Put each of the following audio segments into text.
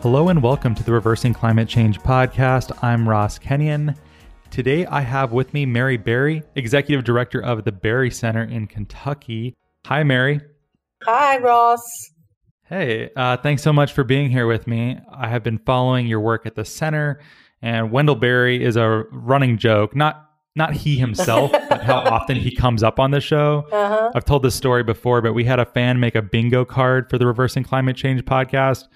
Hello and welcome to the Reversing Climate Change podcast. I'm Ross Kenyon. Today I have with me Mary Berry, Executive Director of the Berry Center in Kentucky. Hi, Mary. Hi, Ross. Hey, uh, thanks so much for being here with me. I have been following your work at the center, and Wendell Berry is a running joke. Not not he himself, but how often he comes up on the show. Uh-huh. I've told this story before, but we had a fan make a bingo card for the Reversing Climate Change podcast,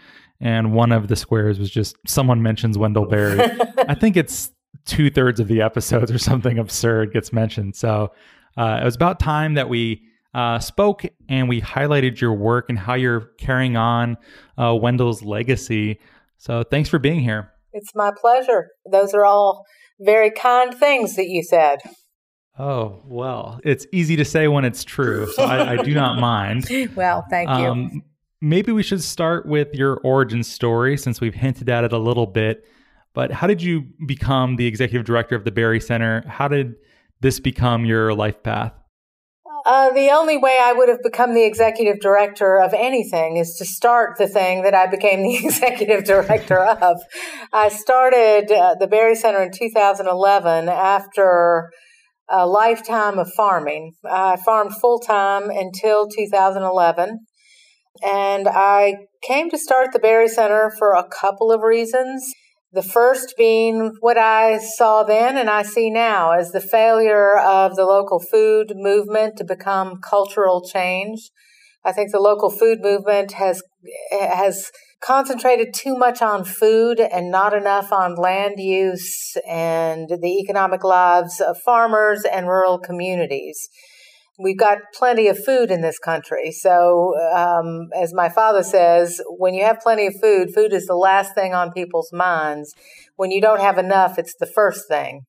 and one of the squares was just someone mentions Wendell Berry. I think it's two thirds of the episodes or something absurd gets mentioned. So uh, it was about time that we uh, spoke and we highlighted your work and how you're carrying on uh, Wendell's legacy. So thanks for being here. It's my pleasure. Those are all very kind things that you said. Oh, well, it's easy to say when it's true. So I, I do not mind. well, thank you. Um, maybe we should start with your origin story since we've hinted at it a little bit. But how did you become the executive director of the Berry Center? How did this become your life path? Uh, the only way I would have become the executive director of anything is to start the thing that I became the executive director of. I started uh, the Berry Center in 2011 after a lifetime of farming. I farmed full time until 2011. And I came to start the Berry Center for a couple of reasons. The first being what I saw then and I see now as the failure of the local food movement to become cultural change. I think the local food movement has has concentrated too much on food and not enough on land use and the economic lives of farmers and rural communities we've got plenty of food in this country. So, um, as my father says, when you have plenty of food, food is the last thing on people's minds. When you don't have enough, it's the first thing.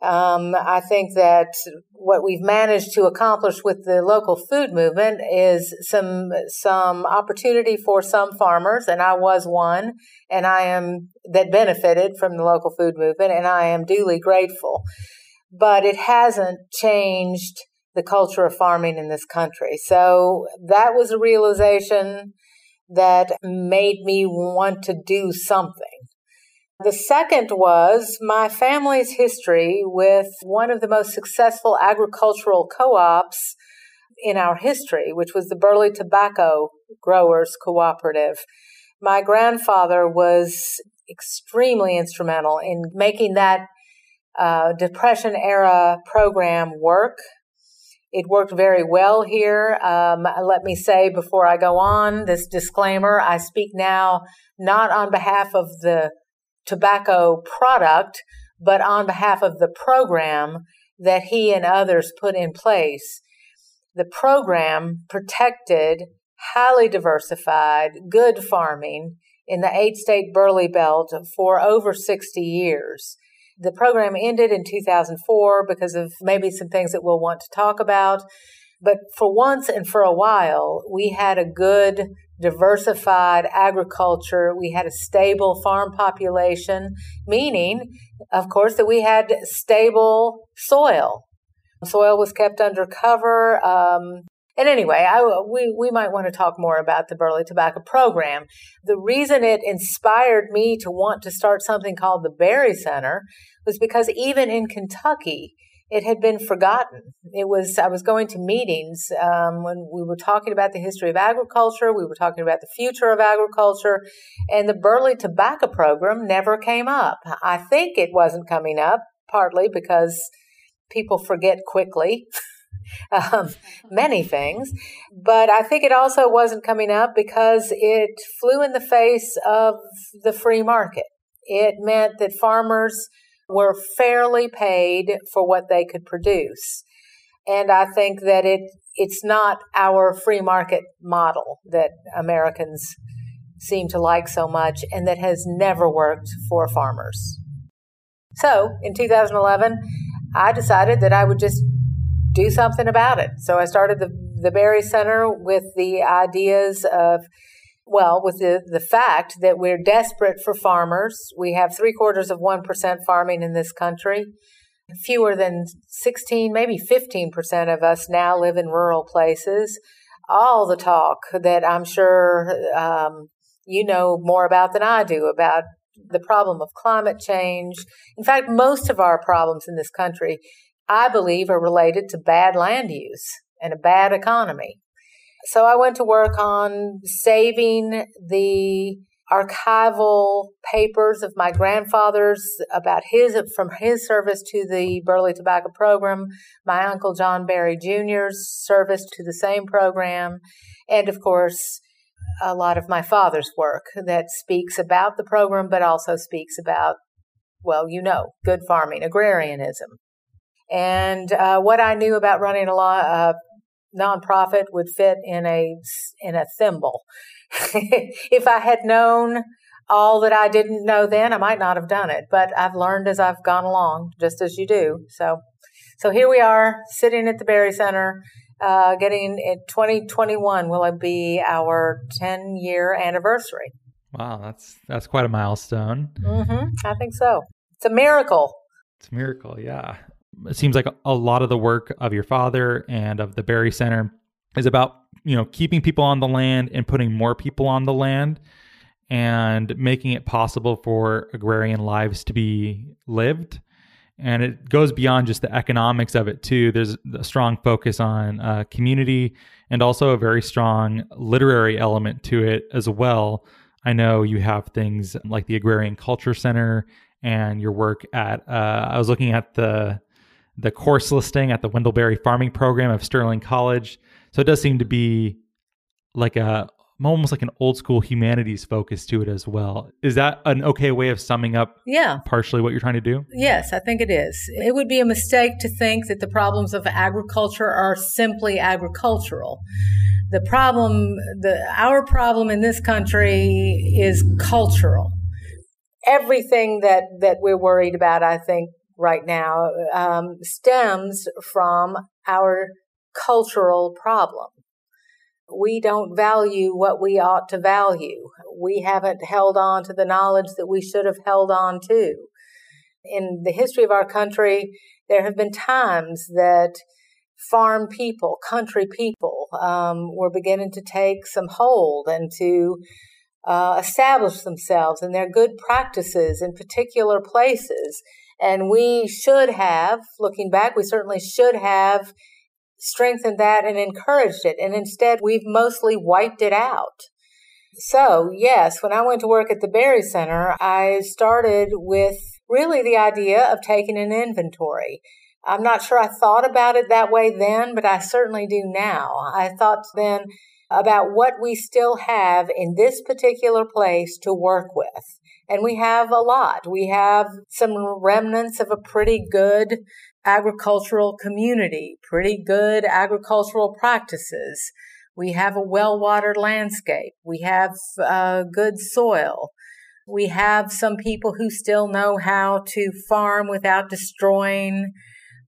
Um, I think that what we've managed to accomplish with the local food movement is some some opportunity for some farmers, and I was one, and I am that benefited from the local food movement, and I am duly grateful. But it hasn't changed the culture of farming in this country. So that was a realization that made me want to do something. The second was my family's history with one of the most successful agricultural co ops in our history, which was the Burley Tobacco Growers Cooperative. My grandfather was extremely instrumental in making that uh, Depression era program work. It worked very well here. Um, let me say before I go on this disclaimer I speak now not on behalf of the tobacco product, but on behalf of the program that he and others put in place. The program protected highly diversified, good farming in the eight state Burley Belt for over 60 years. The program ended in 2004 because of maybe some things that we'll want to talk about. But for once and for a while, we had a good, diversified agriculture. We had a stable farm population, meaning, of course, that we had stable soil. Soil was kept under cover. Um, and anyway, I, we, we might want to talk more about the Burley Tobacco Program. The reason it inspired me to want to start something called the Berry Center was because even in Kentucky, it had been forgotten. It was I was going to meetings um, when we were talking about the history of agriculture. We were talking about the future of agriculture, and the Burley Tobacco Program never came up. I think it wasn't coming up partly because people forget quickly. um, many things. But I think it also wasn't coming up because it flew in the face of the free market. It meant that farmers were fairly paid for what they could produce. And I think that it it's not our free market model that Americans seem to like so much and that has never worked for farmers. So in 2011, I decided that I would just do something about it. So I started the, the Berry Center with the ideas of, well, with the, the fact that we're desperate for farmers. We have three quarters of 1% farming in this country. Fewer than 16, maybe 15% of us now live in rural places. All the talk that I'm sure um, you know more about than I do about the problem of climate change. In fact, most of our problems in this country I believe are related to bad land use and a bad economy. So I went to work on saving the archival papers of my grandfather's about his from his service to the Burley Tobacco Program, my uncle John Berry Jr.'s service to the same program, and of course a lot of my father's work that speaks about the program but also speaks about well, you know, good farming, agrarianism. And uh, what I knew about running a law, uh, nonprofit would fit in a in a thimble. if I had known all that I didn't know then, I might not have done it. But I've learned as I've gone along, just as you do. So, so here we are, sitting at the Berry Center, uh, getting in 2021 will it be our 10 year anniversary. Wow, that's that's quite a milestone. Mm-hmm, I think so. It's a miracle. It's a miracle, yeah it seems like a lot of the work of your father and of the Berry Center is about you know keeping people on the land and putting more people on the land and making it possible for agrarian lives to be lived. And it goes beyond just the economics of it too. There's a strong focus on uh, community and also a very strong literary element to it as well. I know you have things like the agrarian culture center and your work at uh, i was looking at the the course listing at the Wendell-Berry Farming Program of Sterling College. So it does seem to be like a almost like an old school humanities focus to it as well. Is that an okay way of summing up yeah. partially what you're trying to do? Yes, I think it is. It would be a mistake to think that the problems of agriculture are simply agricultural. The problem the our problem in this country is cultural. Everything that that we're worried about I think right now um, stems from our cultural problem. We don't value what we ought to value. We haven't held on to the knowledge that we should have held on to. In the history of our country, there have been times that farm people, country people, um, were beginning to take some hold and to uh, establish themselves and their good practices in particular places and we should have, looking back, we certainly should have strengthened that and encouraged it. And instead, we've mostly wiped it out. So, yes, when I went to work at the Berry Center, I started with really the idea of taking an inventory. I'm not sure I thought about it that way then, but I certainly do now. I thought then about what we still have in this particular place to work with. And we have a lot. We have some remnants of a pretty good agricultural community, pretty good agricultural practices. We have a well watered landscape. We have uh, good soil. We have some people who still know how to farm without destroying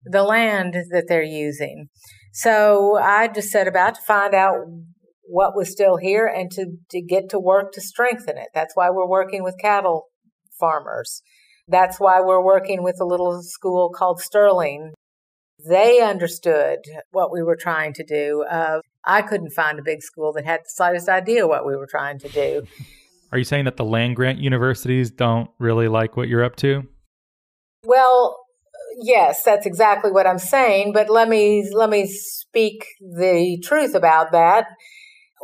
the land that they're using. So I just set about to find out what was still here and to, to get to work to strengthen it. That's why we're working with cattle farmers. That's why we're working with a little school called Sterling. They understood what we were trying to do. Uh, I couldn't find a big school that had the slightest idea what we were trying to do. Are you saying that the land grant universities don't really like what you're up to? Well, yes, that's exactly what I'm saying, but let me let me speak the truth about that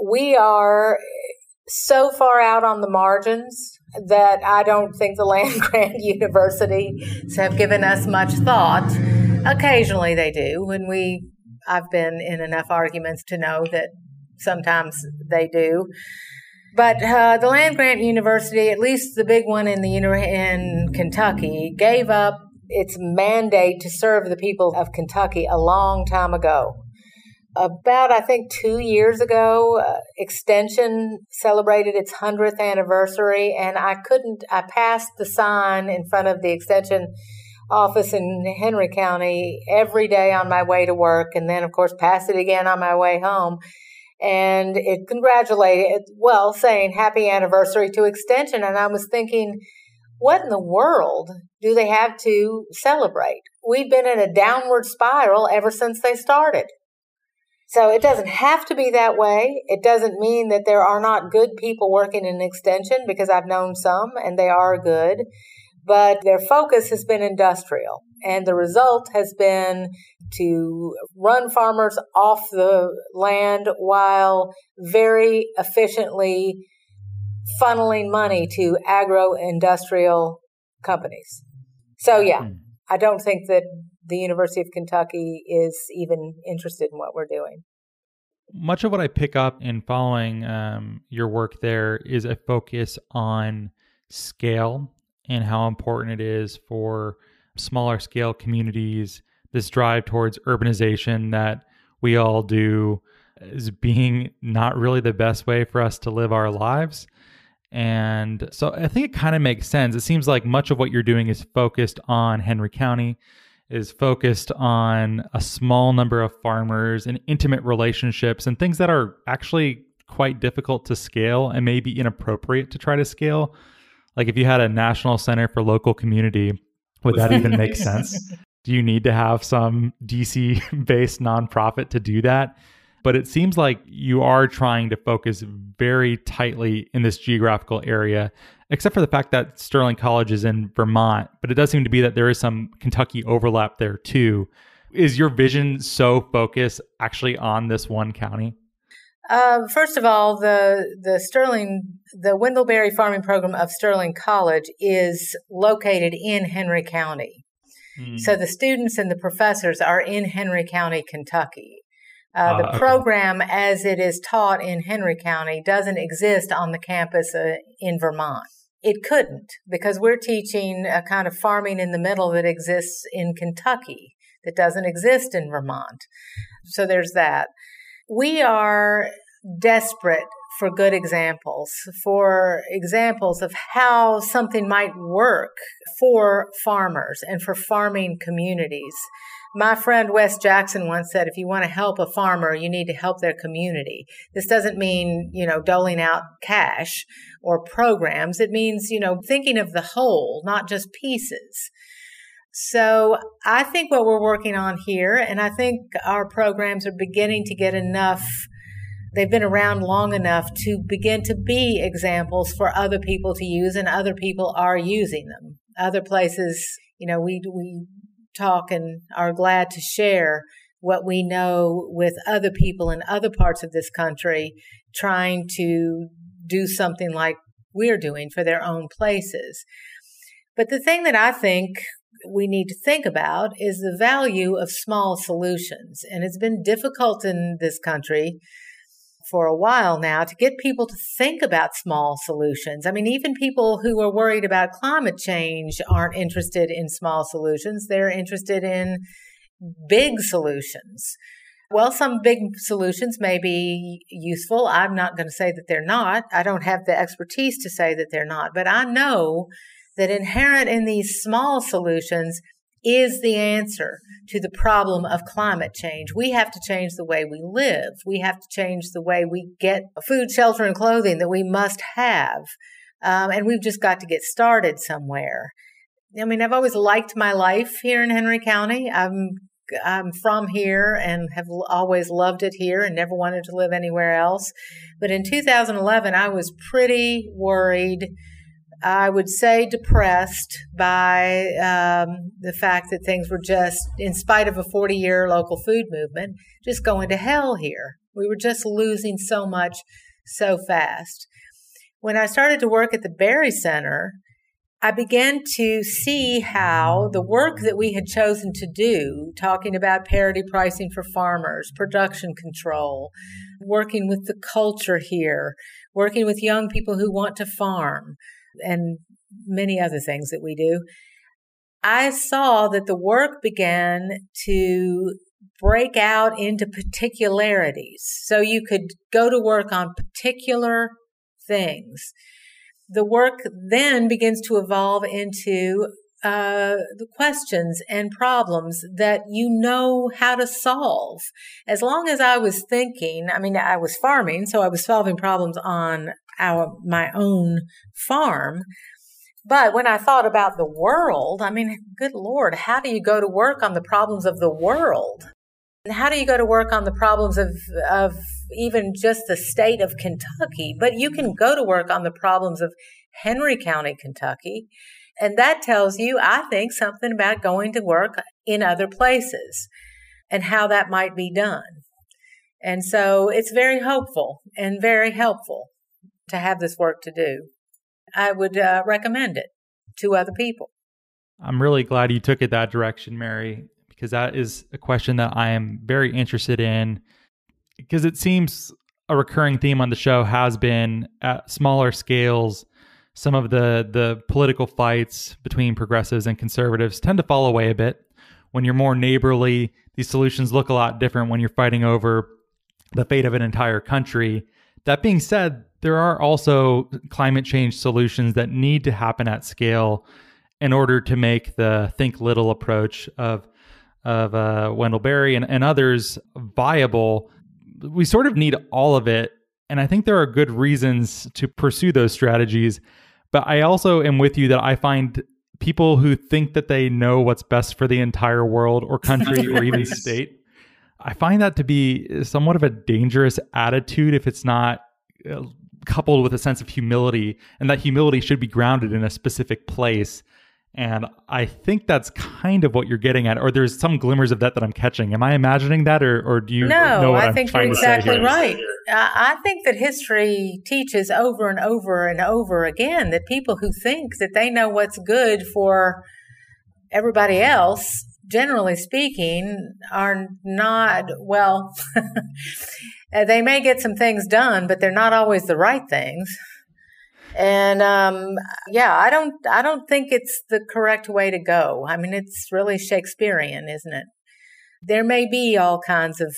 we are so far out on the margins that I don't think the land grant universities have given us much thought. Occasionally they do. When we, I've been in enough arguments to know that sometimes they do. But uh, the land grant university, at least the big one in the in Kentucky, gave up its mandate to serve the people of Kentucky a long time ago. About, I think, two years ago, uh, Extension celebrated its 100th anniversary, and I couldn't, I passed the sign in front of the Extension office in Henry County every day on my way to work, and then, of course, pass it again on my way home. And it congratulated, well, saying happy anniversary to Extension. And I was thinking, what in the world do they have to celebrate? We've been in a downward spiral ever since they started. So it doesn't have to be that way. It doesn't mean that there are not good people working in extension because I've known some and they are good, but their focus has been industrial. And the result has been to run farmers off the land while very efficiently funneling money to agro industrial companies. So, yeah, hmm. I don't think that the University of Kentucky is even interested in what we're doing. Much of what I pick up in following um, your work there is a focus on scale and how important it is for smaller scale communities, this drive towards urbanization that we all do is being not really the best way for us to live our lives. And so I think it kind of makes sense. It seems like much of what you're doing is focused on Henry County is focused on a small number of farmers and intimate relationships and things that are actually quite difficult to scale and maybe inappropriate to try to scale. Like if you had a national center for local community, would that even make sense? Do you need to have some DC based nonprofit to do that? But it seems like you are trying to focus very tightly in this geographical area except for the fact that Sterling College is in Vermont, but it does seem to be that there is some Kentucky overlap there too. Is your vision so focused actually on this one county? Uh, first of all, the the Sterling, the Wendell Berry Farming Program of Sterling College is located in Henry County. Mm. So the students and the professors are in Henry County, Kentucky. Uh, the uh, okay. program, as it is taught in Henry County, doesn't exist on the campus uh, in Vermont. It couldn't because we're teaching a kind of farming in the middle that exists in Kentucky that doesn't exist in Vermont. So there's that. We are desperate for good examples, for examples of how something might work for farmers and for farming communities. My friend Wes Jackson once said, if you want to help a farmer, you need to help their community. This doesn't mean, you know, doling out cash or programs. It means, you know, thinking of the whole, not just pieces. So I think what we're working on here, and I think our programs are beginning to get enough, they've been around long enough to begin to be examples for other people to use, and other people are using them. Other places, you know, we, we talk and are glad to share what we know with other people in other parts of this country trying to do something like we're doing for their own places. But the thing that I think we need to think about is the value of small solutions. And it's been difficult in this country for a while now to get people to think about small solutions. I mean, even people who are worried about climate change aren't interested in small solutions. They're interested in big solutions. Well, some big solutions may be useful. I'm not going to say that they're not. I don't have the expertise to say that they're not, but I know that inherent in these small solutions is the answer to the problem of climate change. We have to change the way we live. We have to change the way we get food, shelter, and clothing that we must have. Um, and we've just got to get started somewhere. I mean, I've always liked my life here in Henry County. I'm I'm from here and have always loved it here and never wanted to live anywhere else. But in 2011, I was pretty worried I would say depressed by um, the fact that things were just, in spite of a 40 year local food movement, just going to hell here. We were just losing so much so fast. When I started to work at the Berry Center, I began to see how the work that we had chosen to do, talking about parity pricing for farmers, production control, working with the culture here, working with young people who want to farm, and many other things that we do, I saw that the work began to break out into particularities. So you could go to work on particular things the work then begins to evolve into uh, the questions and problems that you know how to solve. As long as I was thinking, I mean, I was farming, so I was solving problems on our my own farm. But when I thought about the world, I mean, good Lord, how do you go to work on the problems of the world? And how do you go to work on the problems of, of even just the state of Kentucky? But you can go to work on the problems of Henry County, Kentucky. And that tells you, I think, something about going to work in other places and how that might be done. And so it's very hopeful and very helpful to have this work to do. I would uh, recommend it to other people. I'm really glad you took it that direction, Mary because that is a question that I am very interested in because it seems a recurring theme on the show has been at smaller scales some of the the political fights between progressives and conservatives tend to fall away a bit when you're more neighborly these solutions look a lot different when you're fighting over the fate of an entire country that being said there are also climate change solutions that need to happen at scale in order to make the think little approach of of uh, Wendell Berry and, and others viable. We sort of need all of it. And I think there are good reasons to pursue those strategies. But I also am with you that I find people who think that they know what's best for the entire world or country or even state, I find that to be somewhat of a dangerous attitude if it's not uh, coupled with a sense of humility. And that humility should be grounded in a specific place and I think that's kind of what you're getting at, or there's some glimmers of that that I'm catching. Am I imagining that, or, or do you no, know what I I'm think you're exactly right. I think that history teaches over and over and over again that people who think that they know what's good for everybody else, generally speaking, are not, well, they may get some things done, but they're not always the right things. And um, yeah, I don't I don't think it's the correct way to go. I mean, it's really Shakespearean, isn't it? There may be all kinds of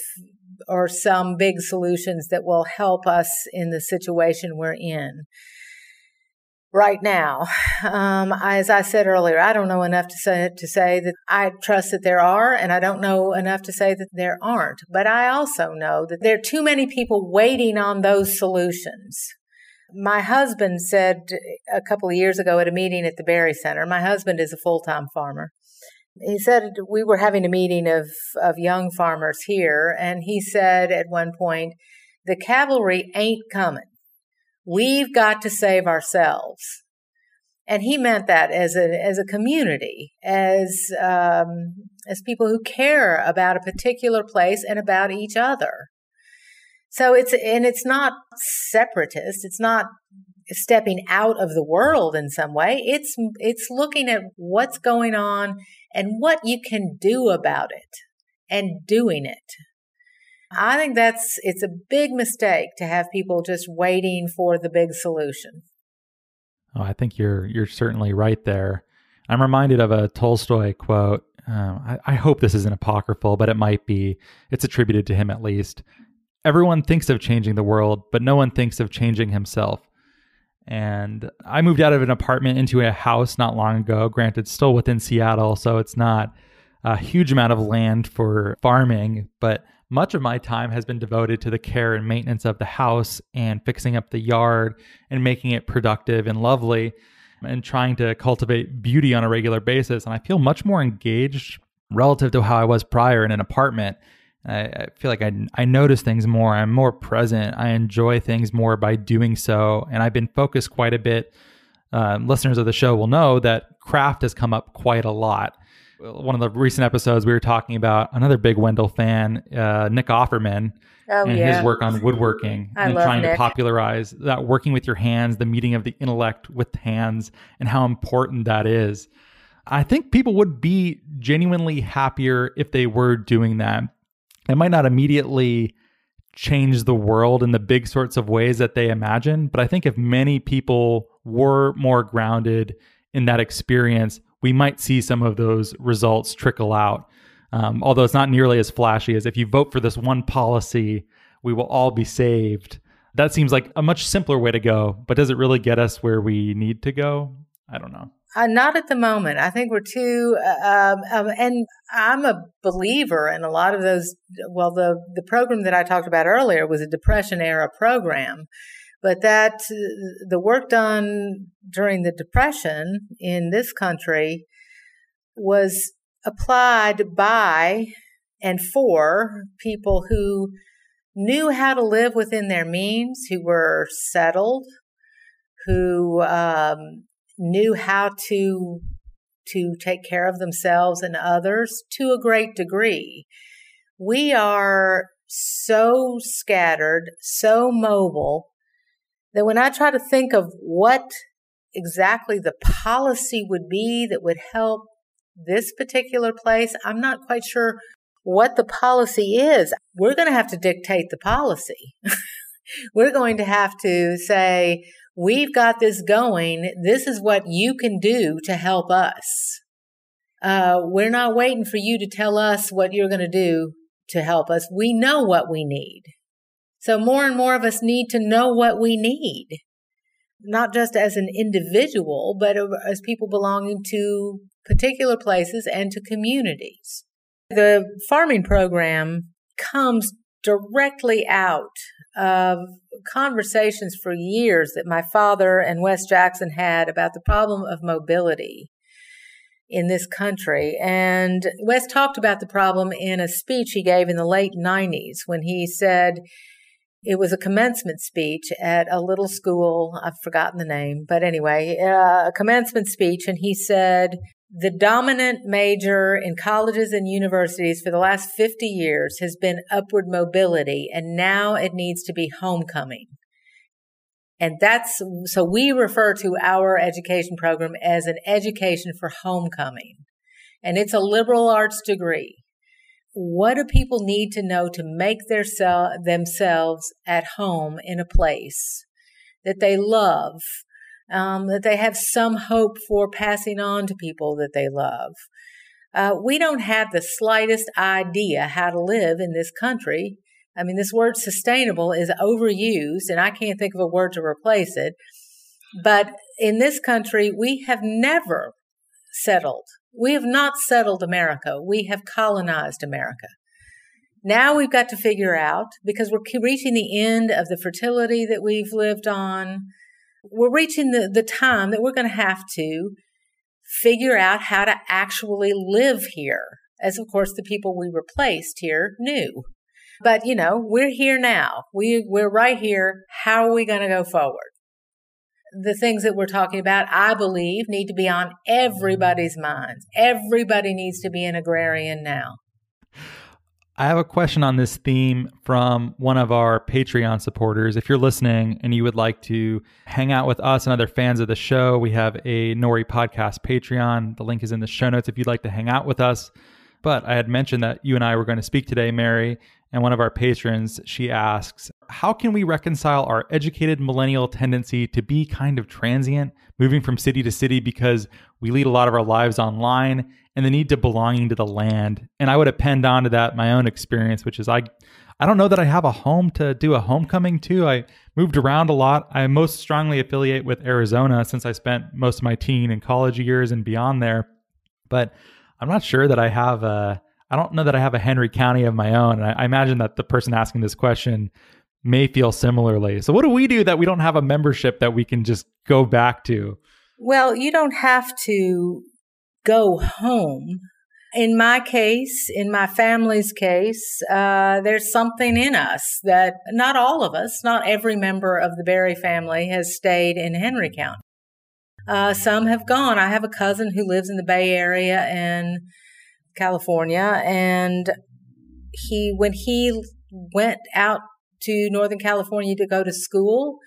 or some big solutions that will help us in the situation we're in right now. Um, as I said earlier, I don't know enough to say to say that I trust that there are, and I don't know enough to say that there aren't. But I also know that there are too many people waiting on those solutions. My husband said a couple of years ago at a meeting at the Berry Center, my husband is a full time farmer. He said we were having a meeting of, of young farmers here, and he said at one point, the cavalry ain't coming. We've got to save ourselves. And he meant that as a, as a community, as, um, as people who care about a particular place and about each other. So it's, and it's not separatist. It's not stepping out of the world in some way. It's, it's looking at what's going on and what you can do about it and doing it. I think that's, it's a big mistake to have people just waiting for the big solution. Oh, I think you're, you're certainly right there. I'm reminded of a Tolstoy quote. Um, I, I hope this isn't apocryphal, but it might be. It's attributed to him at least. Everyone thinks of changing the world, but no one thinks of changing himself. And I moved out of an apartment into a house not long ago, granted, still within Seattle. So it's not a huge amount of land for farming, but much of my time has been devoted to the care and maintenance of the house and fixing up the yard and making it productive and lovely and trying to cultivate beauty on a regular basis. And I feel much more engaged relative to how I was prior in an apartment. I, I, feel like I, I notice things more. I'm more present. I enjoy things more by doing so. And I've been focused quite a bit. Uh, listeners of the show will know that craft has come up quite a lot. One of the recent episodes, we were talking about another big Wendell fan, uh, Nick Offerman, Oh, and yeah. his work on woodworking I and trying to popularize that working with your hands, the meeting of the intellect with hands, and how important that is. I think people would be genuinely happier if they were doing that. It might not immediately change the world in the big sorts of ways that they imagine, but I think if many people were more grounded in that experience, we might see some of those results trickle out. Um, although it's not nearly as flashy as if you vote for this one policy, we will all be saved. That seems like a much simpler way to go, but does it really get us where we need to go? I don't know. Uh, not at the moment. I think we're too, uh, um, um, and I'm a believer in a lot of those. Well, the the program that I talked about earlier was a Depression era program, but that uh, the work done during the Depression in this country was applied by and for people who knew how to live within their means, who were settled, who um, knew how to to take care of themselves and others to a great degree. We are so scattered, so mobile that when I try to think of what exactly the policy would be that would help this particular place, I'm not quite sure what the policy is. We're going to have to dictate the policy. We're going to have to say, we've got this going. This is what you can do to help us. Uh, we're not waiting for you to tell us what you're going to do to help us. We know what we need. So more and more of us need to know what we need, not just as an individual, but as people belonging to particular places and to communities. The farming program comes directly out of conversations for years that my father and Wes Jackson had about the problem of mobility in this country. And Wes talked about the problem in a speech he gave in the late 90s when he said it was a commencement speech at a little school. I've forgotten the name, but anyway, uh, a commencement speech. And he said, the dominant major in colleges and universities for the last 50 years has been upward mobility, and now it needs to be homecoming. And that's so we refer to our education program as an education for homecoming. And it's a liberal arts degree. What do people need to know to make their sel- themselves at home in a place that they love, um, that they have some hope for passing on to people that they love? Uh, we don't have the slightest idea how to live in this country I mean, this word sustainable is overused, and I can't think of a word to replace it. But in this country, we have never settled. We have not settled America. We have colonized America. Now we've got to figure out, because we're reaching the end of the fertility that we've lived on, we're reaching the, the time that we're going to have to figure out how to actually live here, as of course the people we replaced here knew. But you know, we're here now. We we're right here. How are we going to go forward? The things that we're talking about, I believe, need to be on everybody's minds. Everybody needs to be an agrarian now. I have a question on this theme from one of our Patreon supporters. If you're listening and you would like to hang out with us and other fans of the show, we have a Nori Podcast Patreon. The link is in the show notes if you'd like to hang out with us. But I had mentioned that you and I were going to speak today, Mary, and one of our patrons, she asks, How can we reconcile our educated millennial tendency to be kind of transient, moving from city to city because we lead a lot of our lives online, and the need to belonging to the land? And I would append onto that my own experience, which is I I don't know that I have a home to do a homecoming to. I moved around a lot. I most strongly affiliate with Arizona since I spent most of my teen and college years and beyond there. But I'm not sure that I have a I don't know that I have a Henry County of my own. And I, I, imagine that the person asking this question may feel similarly. So, what do we do that we don't have a membership that we can just go back to? Well, you don't have to go home. In my case, in my family's case, uh, there's something in us that not all of us, not every member of the Berry family has stayed in Henry County. Uh, some have gone. I have a cousin who lives in the Bay Area and California, and he when he went out to Northern California to go to school,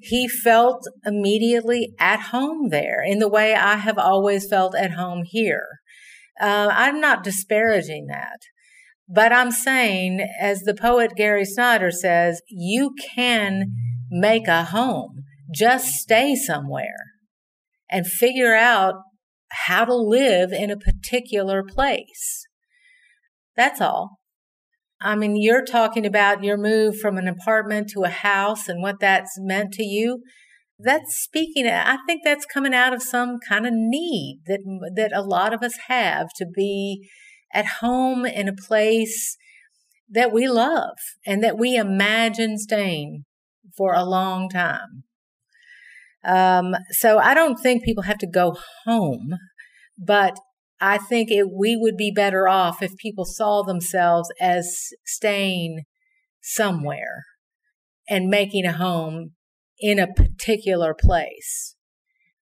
he felt immediately at home there in the way I have always felt at home here. Uh, I'm not disparaging that. But I'm saying, as the poet Gary Snyder says, you can make a home. Just stay somewhere and figure out how to live in a particular place. That's all. I mean, you're talking about your move from an apartment to a house and what that's meant to you. That's speaking, I think that's coming out of some kind of need that, that a lot of us have to be at home in a place that we love and that we imagine staying for a long time. Um, so I don't think people have to go home, but I think it, we would be better off if people saw themselves as staying somewhere and making a home in a particular place.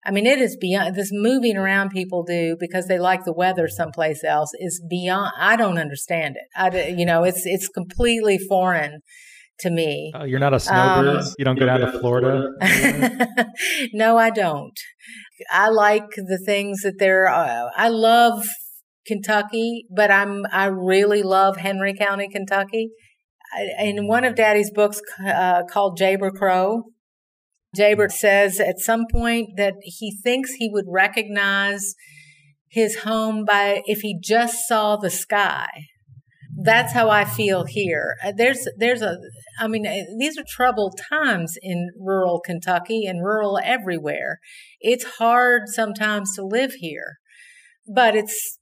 I mean, it is beyond this moving around people do because they like the weather someplace else is beyond. I don't understand it. I, you know, it's it's completely foreign to me. Oh, you're not a snowbird. Um, you don't go down to Florida. no, I don't. I like the things that there. Uh, I love Kentucky, but I'm I really love Henry County, Kentucky. In one of Daddy's books uh, called Jayber Crow, Jayber says at some point that he thinks he would recognize his home by if he just saw the sky. That's how I feel here. Uh, there's, there's a, I mean, uh, these are troubled times in rural Kentucky and rural everywhere. It's hard sometimes to live here, but it's,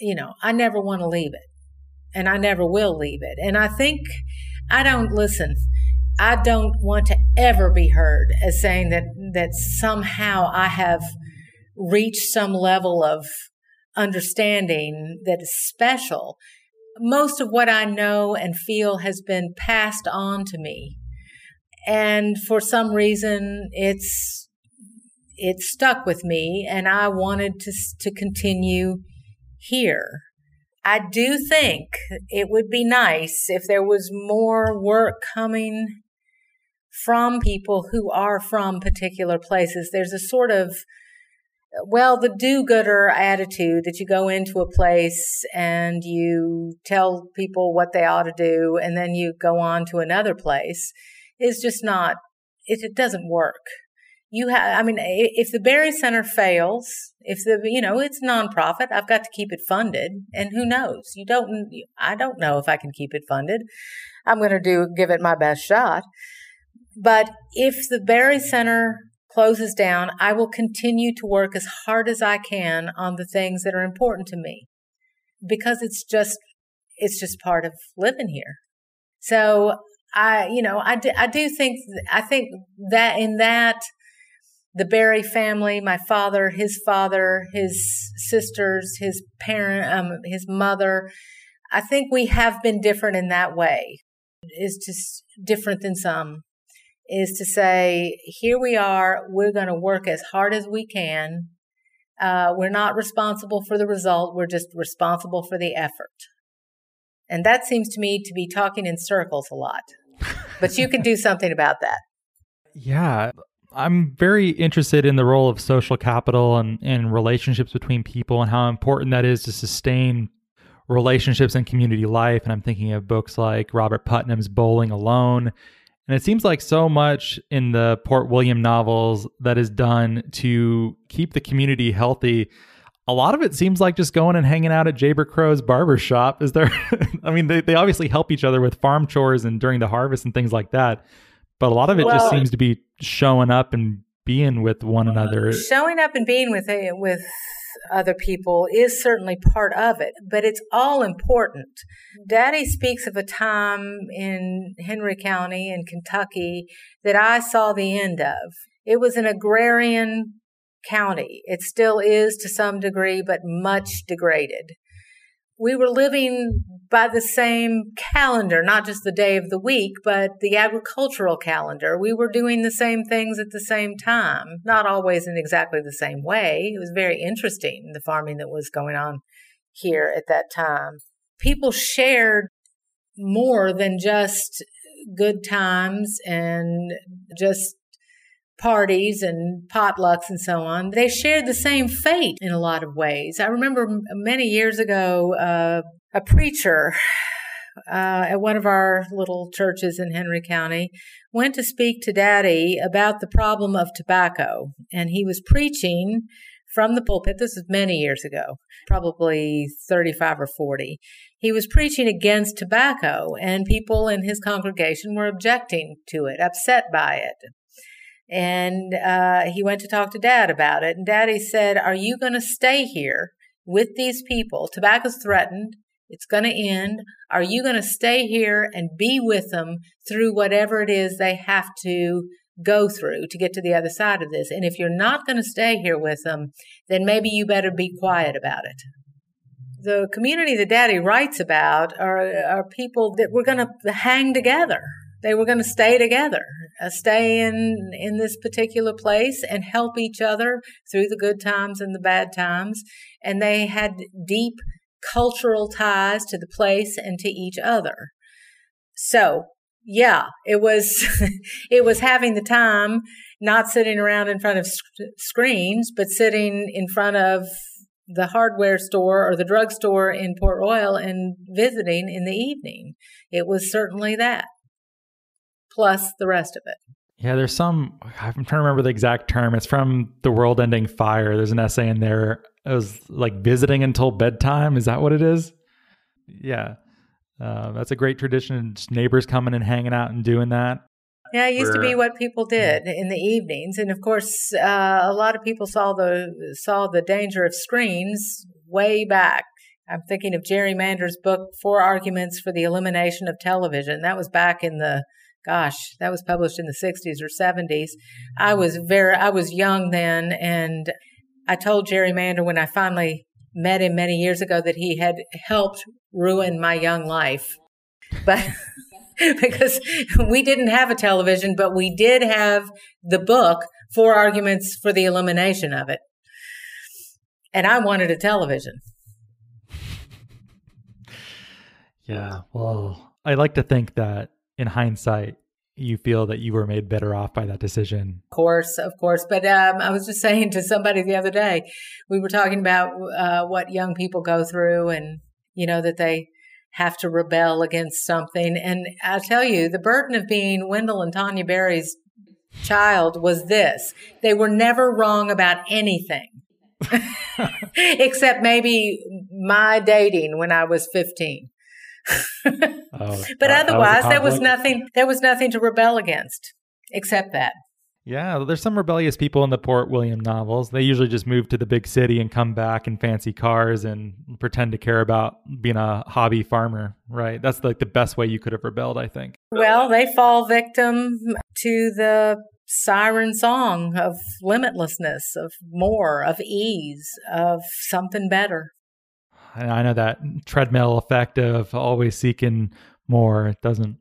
you know, I never want to leave it and I never will leave it. And I think I don't listen. I don't want to ever be heard as saying that that somehow I have reached some level of understanding that is special. Most of what I know and feel has been passed on to me. And for some reason it's it stuck with me and I wanted to to continue here. I do think it would be nice if there was more work coming from people who are from particular places. There's a sort of, well, the do gooder attitude that you go into a place and you tell people what they ought to do and then you go on to another place is just not, it, it doesn't work. You have, I mean, if the Berry Center fails, if the, you know, it's nonprofit, I've got to keep it funded. And who knows? You don't, I don't know if I can keep it funded. I'm going to do, give it my best shot. But if the Berry Center closes down, I will continue to work as hard as I can on the things that are important to me because it's just, it's just part of living here. So I, you know, I do, I do think, I think that in that, the Berry family, my father, his father, his sisters, his parent, um, his mother, I think we have been different in that way. Is just different than some is to say, here we are, we're going to work as hard as we can. Uh, we're not responsible for the result, we're just responsible for the effort. And that seems to me to be talking in circles a lot. But you can do something about that. Yeah. I'm very interested in the role of social capital and, and relationships between people and how important that is to sustain relationships and community life. And I'm thinking of books like Robert Putnam's Bowling Alone and it seems like so much in the Port William novels that is done to keep the community healthy. A lot of it seems like just going and hanging out at Jayber Crow's barber shop. Is there? I mean, they, they obviously help each other with farm chores and during the harvest and things like that. But a lot of it well, just seems to be showing up and being with one uh, another. Showing up and being with a, with other people is certainly part of it, but it's all important. Mm-hmm. Daddy speaks of a time in Henry County in Kentucky that I saw the end of. It was an agrarian county. It still is to some degree, but much degraded we were living by the same calendar, not just the day of the week, but the agricultural calendar. We were doing the same things at the same time, not always in exactly the same way. It was very interesting, the farming that was going on here at that time. People shared more than just good times and just parties and potlucks and so on. They shared the same fate in a lot of ways. I remember many years ago, uh, a preacher uh, at one of our little churches in Henry County went to speak to Daddy about the problem of tobacco. And he was preaching from the pulpit. This was many years ago, probably 35 or 40. He was preaching against tobacco, and people in his congregation were objecting to it, upset by it. And uh, he went to talk to dad about it. And daddy said, Are you going to stay here with these people? Tobacco's threatened. It's going to end. Are you going to stay here and be with them through whatever it is they have to go through to get to the other side of this? And if you're not going to stay here with them, then maybe you better be quiet about it. The community that Daddy writes about are, are people that we're going to hang together they were going to stay together, uh, stay in in this particular place and help each other through the good times and the bad times. And they had deep cultural ties to the place and to each other. So, yeah, it was it was having the time, not sitting around in front of sc- screens, but sitting in front of the hardware store or the drugstore in Port Royal and visiting in the evening. It was certainly that plus the rest of it. Yeah, there's some, I'm trying to remember the exact term. It's from The World Ending Fire. There's an essay in there. It was like visiting until bedtime. Is that what it is? Yeah. Uh, that's a great tradition. Just neighbors coming and hanging out and doing that. Yeah, it used to be what people did in the evenings, and of course, uh, a lot of people saw the saw the danger of screens way back. I'm thinking of Jerry Mander's book, Four Arguments for the Elimination of Television. That was back in the gosh, that was published in the 60s or 70s. I was very, I was young then, and I told Jerry Mander when I finally met him many years ago that he had helped ruin my young life. But because we didn't have a television, but we did have the book, Four Arguments for the Elimination of It. And I wanted a television. Yeah, well, I like to think that in hindsight, you feel that you were made better off by that decision. Of course, of course. But um, I was just saying to somebody the other day, we were talking about uh, what young people go through and, you know, that they have to rebel against something. And I'll tell you, the burden of being Wendell and Tanya Berry's child was this they were never wrong about anything. Except maybe my dating when I was 15 oh, but uh, otherwise, was there was nothing. There was nothing to rebel against except that. Yeah, there's some rebellious people in the Port William novels. They usually just move to the big city and come back in fancy cars and pretend to care about being a hobby farmer, right? That's like the best way you could have rebelled, I think. Well, they fall victim to the siren song of limitlessness, of more, of ease, of something better. I know that treadmill effect of always seeking more it doesn't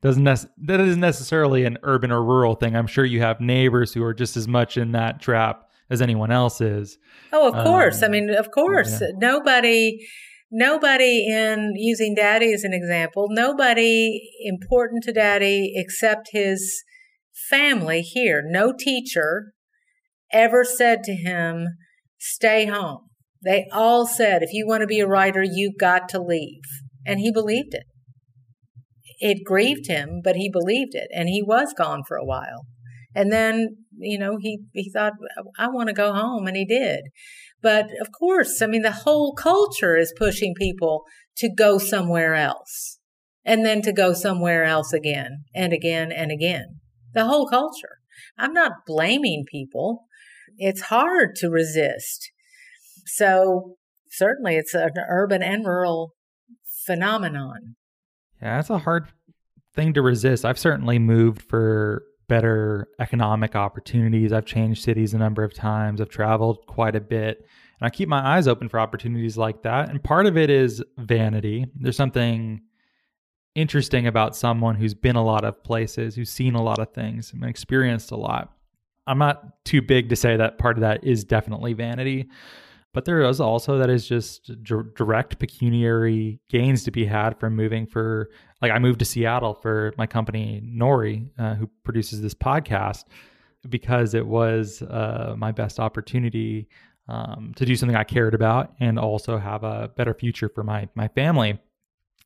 doesn't nec- that isn't necessarily an urban or rural thing. I'm sure you have neighbors who are just as much in that trap as anyone else is. Oh, of course. Um, I mean, of course. Yeah. Nobody nobody in using daddy as an example, nobody important to daddy except his family here. No teacher ever said to him, "Stay home." They all said, if you want to be a writer, you got to leave. And he believed it. It grieved him, but he believed it. And he was gone for a while. And then, you know, he, he thought, I want to go home. And he did. But of course, I mean, the whole culture is pushing people to go somewhere else and then to go somewhere else again and again and again. The whole culture. I'm not blaming people. It's hard to resist so certainly it's an urban and rural phenomenon. Yeah, that's a hard thing to resist. I've certainly moved for better economic opportunities. I've changed cities a number of times. I've traveled quite a bit. And I keep my eyes open for opportunities like that. And part of it is vanity. There's something interesting about someone who's been a lot of places, who's seen a lot of things, and experienced a lot. I'm not too big to say that part of that is definitely vanity, but there is also that is just d- direct pecuniary gains to be had from moving for like I moved to Seattle for my company Nori, uh, who produces this podcast, because it was uh, my best opportunity um, to do something I cared about and also have a better future for my my family.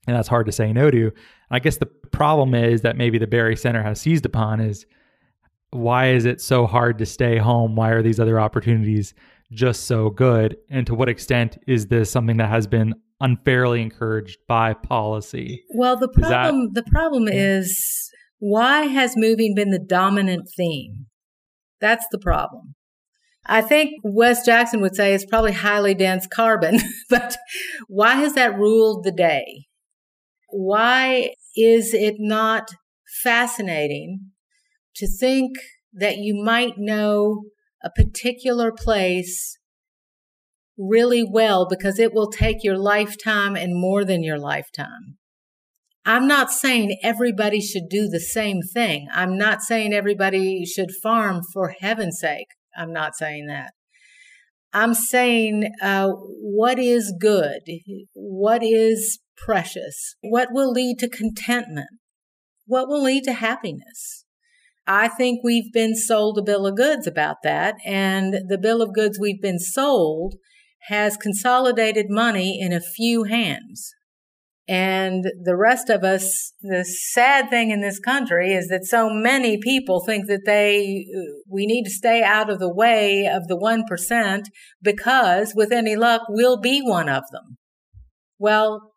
And that's hard to say no to. I guess the problem is that maybe the Berry Center has seized upon is why is it so hard to stay home? Why are these other opportunities just so good? And to what extent is this something that has been unfairly encouraged by policy? Well, the problem that, the problem is why has moving been the dominant theme? That's the problem. I think Wes Jackson would say it's probably highly dense carbon, but why has that ruled the day? Why is it not fascinating to think that you might know a particular place really well because it will take your lifetime and more than your lifetime. I'm not saying everybody should do the same thing. I'm not saying everybody should farm for heaven's sake. I'm not saying that. I'm saying uh, what is good, what is precious, what will lead to contentment, what will lead to happiness. I think we've been sold a bill of goods about that, and the bill of goods we've been sold has consolidated money in a few hands. And the rest of us, the sad thing in this country is that so many people think that they, we need to stay out of the way of the 1% because with any luck, we'll be one of them. Well,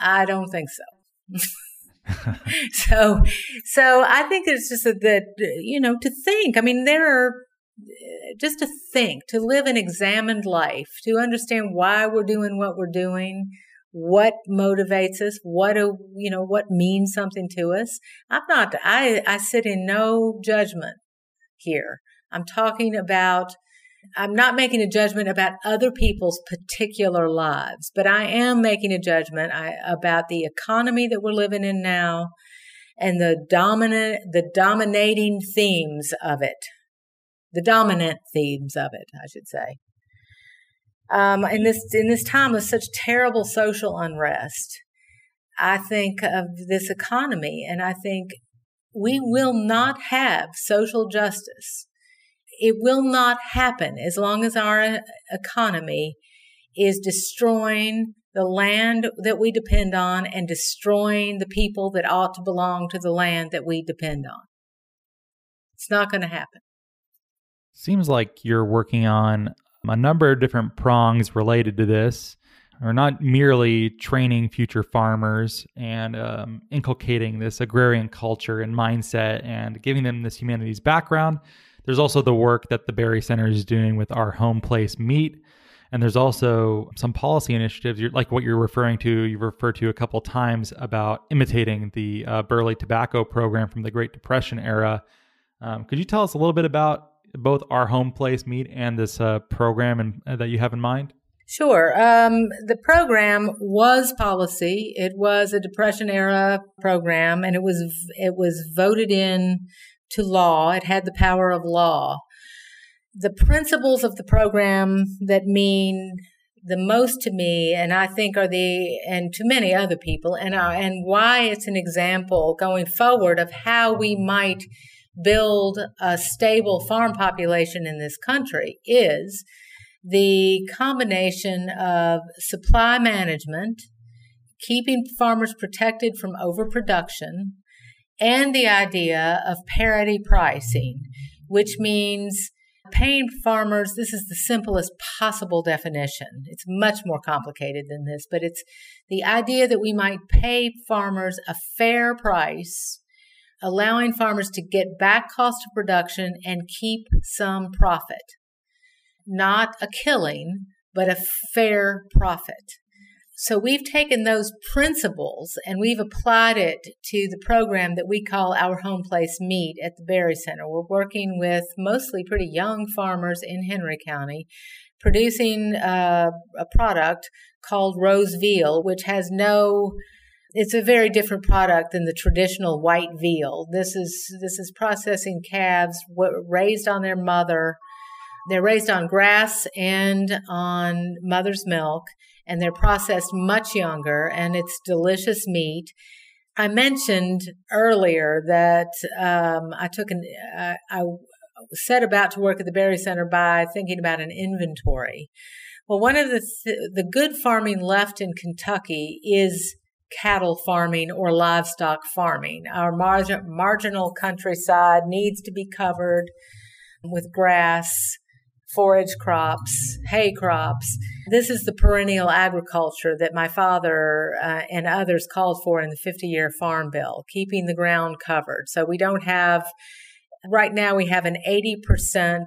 I don't think so. so, so I think it's just that, you know, to think, I mean, there are, uh, just to think, to live an examined life, to understand why we're doing what we're doing, what motivates us, what do, you know, what means something to us. I'm not, I, I sit in no judgment here. I'm talking about, I'm not making a judgment about other people's particular lives, but I am making a judgment about the economy that we're living in now and the dominant, the dominating themes of it. The dominant themes of it, I should say um, in this in this time of such terrible social unrest. I think of this economy, and I think we will not have social justice. It will not happen as long as our economy is destroying the land that we depend on and destroying the people that ought to belong to the land that we depend on. It's not going to happen. Seems like you're working on a number of different prongs related to this are not merely training future farmers and um, inculcating this agrarian culture and mindset and giving them this humanities background. There's also the work that the Berry Center is doing with our home place meat. And there's also some policy initiatives, like what you're referring to. You've referred to a couple times about imitating the uh, Burley tobacco program from the Great Depression era. Um, could you tell us a little bit about both our home place meat and this uh, program and, uh, that you have in mind? Sure. Um, the program was policy. It was a Depression era program, and it was it was voted in to law. It had the power of law. The principles of the program that mean the most to me, and I think are the and to many other people, and and why it's an example going forward of how we might build a stable farm population in this country is the combination of supply management, keeping farmers protected from overproduction, and the idea of parity pricing, which means paying farmers, this is the simplest possible definition. It's much more complicated than this, but it's the idea that we might pay farmers a fair price allowing farmers to get back cost of production and keep some profit. Not a killing, but a fair profit. So we've taken those principles and we've applied it to the program that we call our home place meat at the Berry Center. We're working with mostly pretty young farmers in Henry County producing uh, a product called rose veal, which has no it's a very different product than the traditional white veal. This is this is processing calves raised on their mother They're raised on grass and on mother's milk, and they're processed much younger, and it's delicious meat. I mentioned earlier that um, I took an uh, I set about to work at the Berry Center by thinking about an inventory. Well, one of the th- the good farming left in Kentucky is cattle farming or livestock farming. Our mar- marginal countryside needs to be covered with grass forage crops, hay crops. This is the perennial agriculture that my father uh, and others called for in the 50 year farm bill, keeping the ground covered. So we don't have, right now, we have an 80%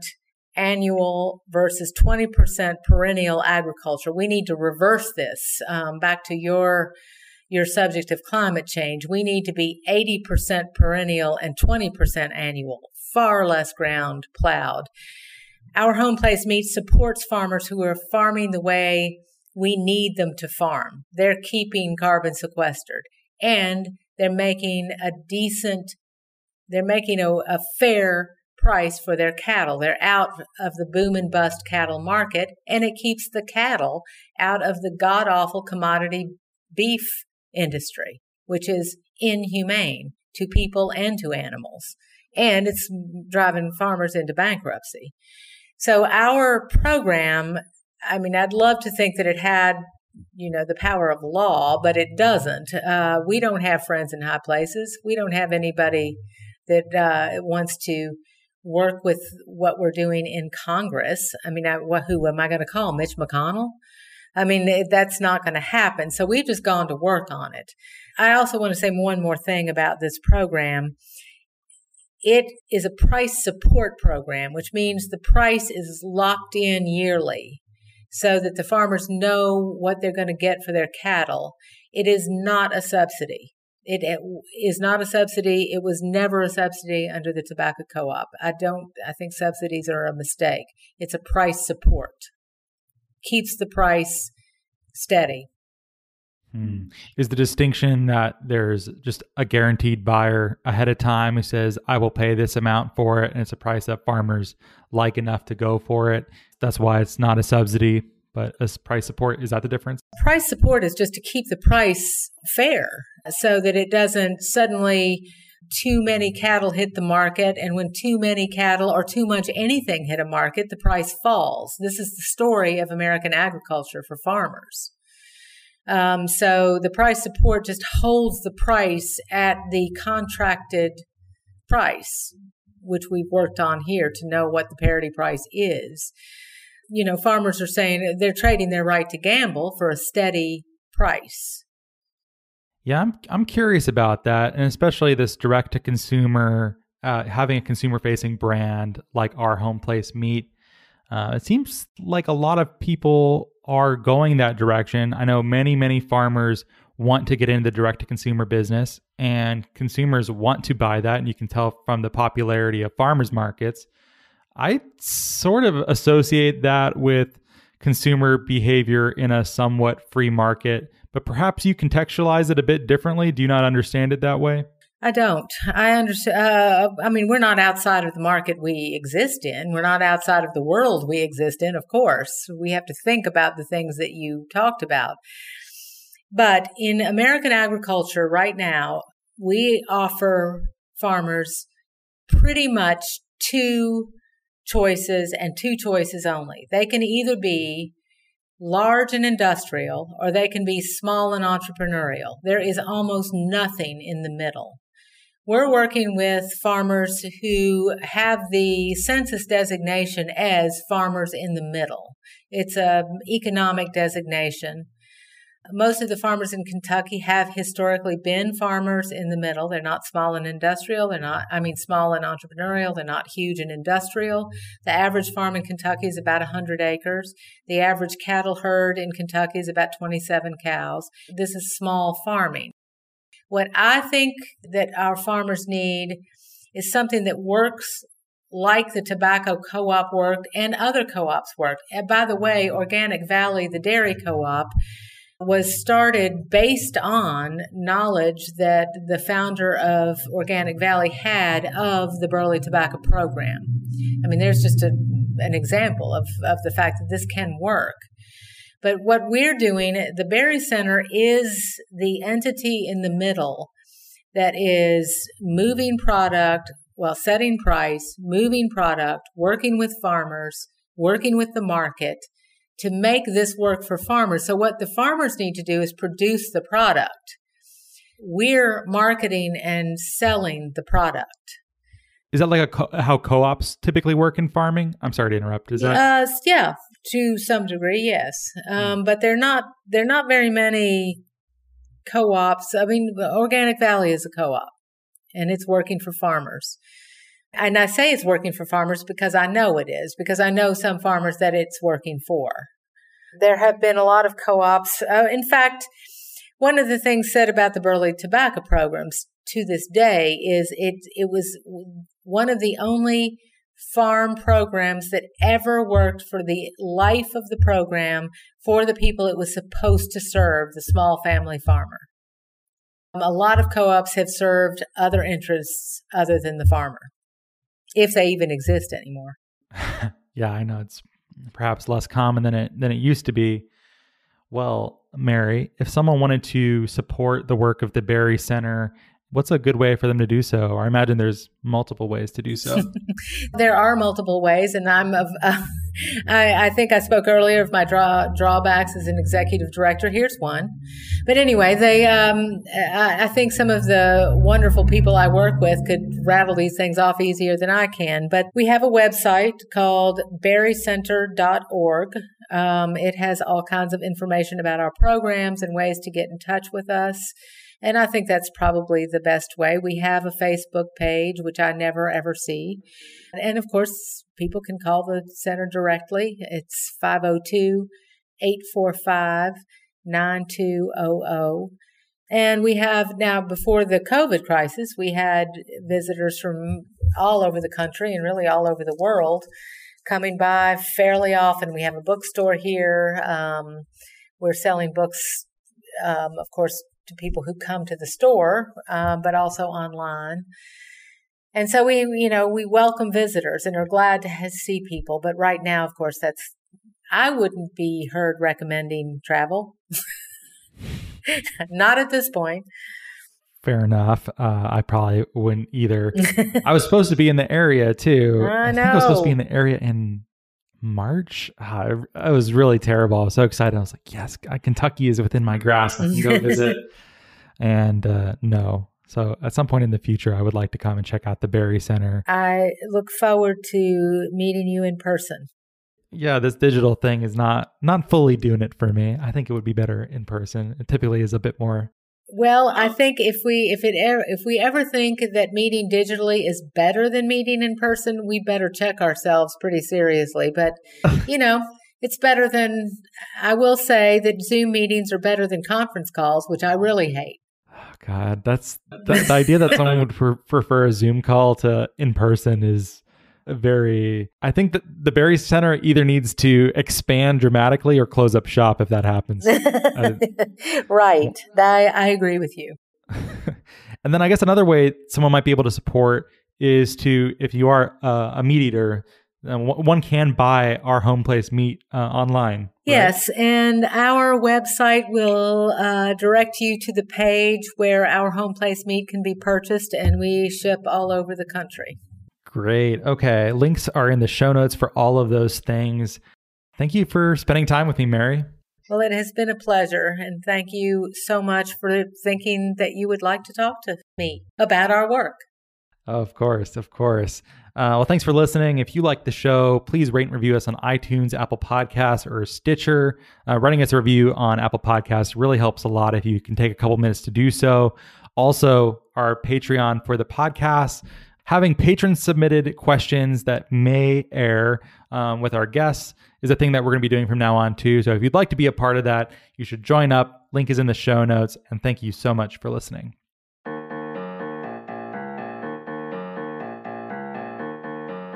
annual versus 20% perennial agriculture. We need to reverse this. Um, back to your your subject of climate change, we need to be 80% perennial and 20% annual, far less ground plowed. Our home place meat supports farmers who are farming the way we need them to farm. They're keeping carbon sequestered and they're making a decent, they're making a, a fair price for their cattle. They're out of the boom and bust cattle market and it keeps the cattle out of the god awful commodity beef industry, which is inhumane to people and to animals. And it's driving farmers into bankruptcy. So our program, I mean, I'd love to think that it had, you know, the power of law, but it doesn't. Uh, we don't have friends in high places. We don't have anybody that uh, wants to work with what we're doing in Congress. I mean, I, who am I going to call? Mitch McConnell? I mean, that's not going to happen. So we've just gone to work on it. I also want to say one more thing about this program. It is a price support program, which means the price is locked in yearly so that the farmers know what they're going to get for their cattle. It is not a subsidy. It, it is not a subsidy. It was never a subsidy under the tobacco co-op. I don't, I think subsidies are a mistake. It's a price support. Keeps the price steady. Hmm. Is the distinction that there's just a guaranteed buyer ahead of time who says, I will pay this amount for it, and it's a price that farmers like enough to go for it? That's why it's not a subsidy, but a price support. Is that the difference? Price support is just to keep the price fair so that it doesn't suddenly too many cattle hit the market and when too many cattle or too much anything hit a market the price falls this is the story of american agriculture for farmers um, so the price support just holds the price at the contracted price, which we've worked on here to know what the parity price is. You know, farmers are saying they're trading their right to gamble for a steady price. Yeah, I'm I'm curious about that, and especially this direct to consumer, uh, having a consumer facing brand like our home place meat. Uh, it seems like a lot of people are going that direction. I know many, many farmers want to get into the direct to consumer business, and consumers want to buy that. And you can tell from the popularity of farmers markets. I sort of associate that with consumer behavior in a somewhat free market, but perhaps you contextualize it a bit differently. Do you not understand it that way? I don't. I understand. Uh, I mean, we're not outside of the market we exist in. We're not outside of the world we exist in, of course. We have to think about the things that you talked about. But in American agriculture right now, we offer farmers pretty much two choices and two choices only. They can either be large and industrial or they can be small and entrepreneurial. There is almost nothing in the middle. We're working with farmers who have the census designation as farmers in the middle. It's an economic designation. Most of the farmers in Kentucky have historically been farmers in the middle. They're not small and industrial. They're not, I mean, small and entrepreneurial. They're not huge and industrial. The average farm in Kentucky is about 100 acres. The average cattle herd in Kentucky is about 27 cows. This is small farming. What I think that our farmers need is something that works like the tobacco co-op worked and other co-ops worked. And by the way, mm-hmm. Organic Valley, the dairy co-op, was started based on knowledge that the founder of Organic Valley had of the Burley Tobacco Program. I mean, there's just a an example of, of the fact that this can work. But what we're doing, the Berry Center is the entity in the middle that is moving product, while setting price, moving product, working with farmers, working with the market to make this work for farmers. So what the farmers need to do is produce the product. We're marketing and selling the product. Is that like a co- how co-ops typically work in farming? I'm sorry to interrupt. Is that? Uh, yeah, to some degree, yes. Um, but they're not. They're not very many co-ops. I mean, Organic Valley is a co-op, and it's working for farmers. And I say it's working for farmers because I know it is, because I know some farmers that it's working for. There have been a lot of co-ops. Uh, in fact, one of the things said about the Burley tobacco programs to this day is it it was one of the only farm programs that ever worked for the life of the program for the people it was supposed to serve, the small family farmer. Um, a lot of co-ops have served other interests other than the farmer, if they even exist anymore. yeah, I know it's perhaps less common than it than it used to be. Well, Mary, if someone wanted to support the work of the Berry Center what's a good way for them to do so? I imagine there's multiple ways to do so. there are multiple ways, and I'm of. Uh, I, I, think I spoke earlier of my draw, drawbacks as an executive director. Here's one, but anyway, they. Um, I, I think some of the wonderful people I work with could rattle these things off easier than I can. But we have a website called BerryCenter.org. Um, it has all kinds of information about our programs and ways to get in touch with us. And I think that's probably the best way. We have a Facebook page, which I never ever see. And of course, people can call the center directly. It's 502 845 9200. And we have now, before the COVID crisis, we had visitors from all over the country and really all over the world coming by fairly often. We have a bookstore here. Um, we're selling books, um, of course, to people who come to the store, um, but also online. And so we, you know, we welcome visitors and are glad to see people. But right now, of course, that's, I wouldn't be heard recommending travel. Not at this point. Fair enough. Uh, I probably wouldn't either. I was supposed to be in the area too. I know. I, I was supposed to be in the area in March. Uh, I, was really terrible. I was so excited. I was like, yes, Kentucky is within my grasp. I can go visit. and uh, no. So at some point in the future, I would like to come and check out the Berry Center. I look forward to meeting you in person. Yeah, this digital thing is not not fully doing it for me. I think it would be better in person. It typically is a bit more well, I think if we if it ever if we ever think that meeting digitally is better than meeting in person, we better check ourselves pretty seriously. But you know, it's better than I will say that Zoom meetings are better than conference calls, which I really hate. Oh, God, that's the, the idea that someone would pre- prefer a Zoom call to in person is very I think that the Berry Center either needs to expand dramatically or close up shop if that happens. right. I, I agree with you. and then I guess another way someone might be able to support is to if you are uh, a meat eater, uh, one can buy our home place meat uh, online. Right? Yes, and our website will uh, direct you to the page where our home place meat can be purchased, and we ship all over the country. Great. Okay. Links are in the show notes for all of those things. Thank you for spending time with me, Mary. Well, it has been a pleasure. And thank you so much for thinking that you would like to talk to me about our work. Of course. Of course. Uh, well, thanks for listening. If you like the show, please rate and review us on iTunes, Apple Podcasts, or Stitcher. Uh, writing us a review on Apple Podcasts really helps a lot if you can take a couple minutes to do so. Also, our Patreon for the podcast having patron submitted questions that may air um, with our guests is a thing that we're going to be doing from now on too. So if you'd like to be a part of that, you should join up. Link is in the show notes. And thank you so much for listening.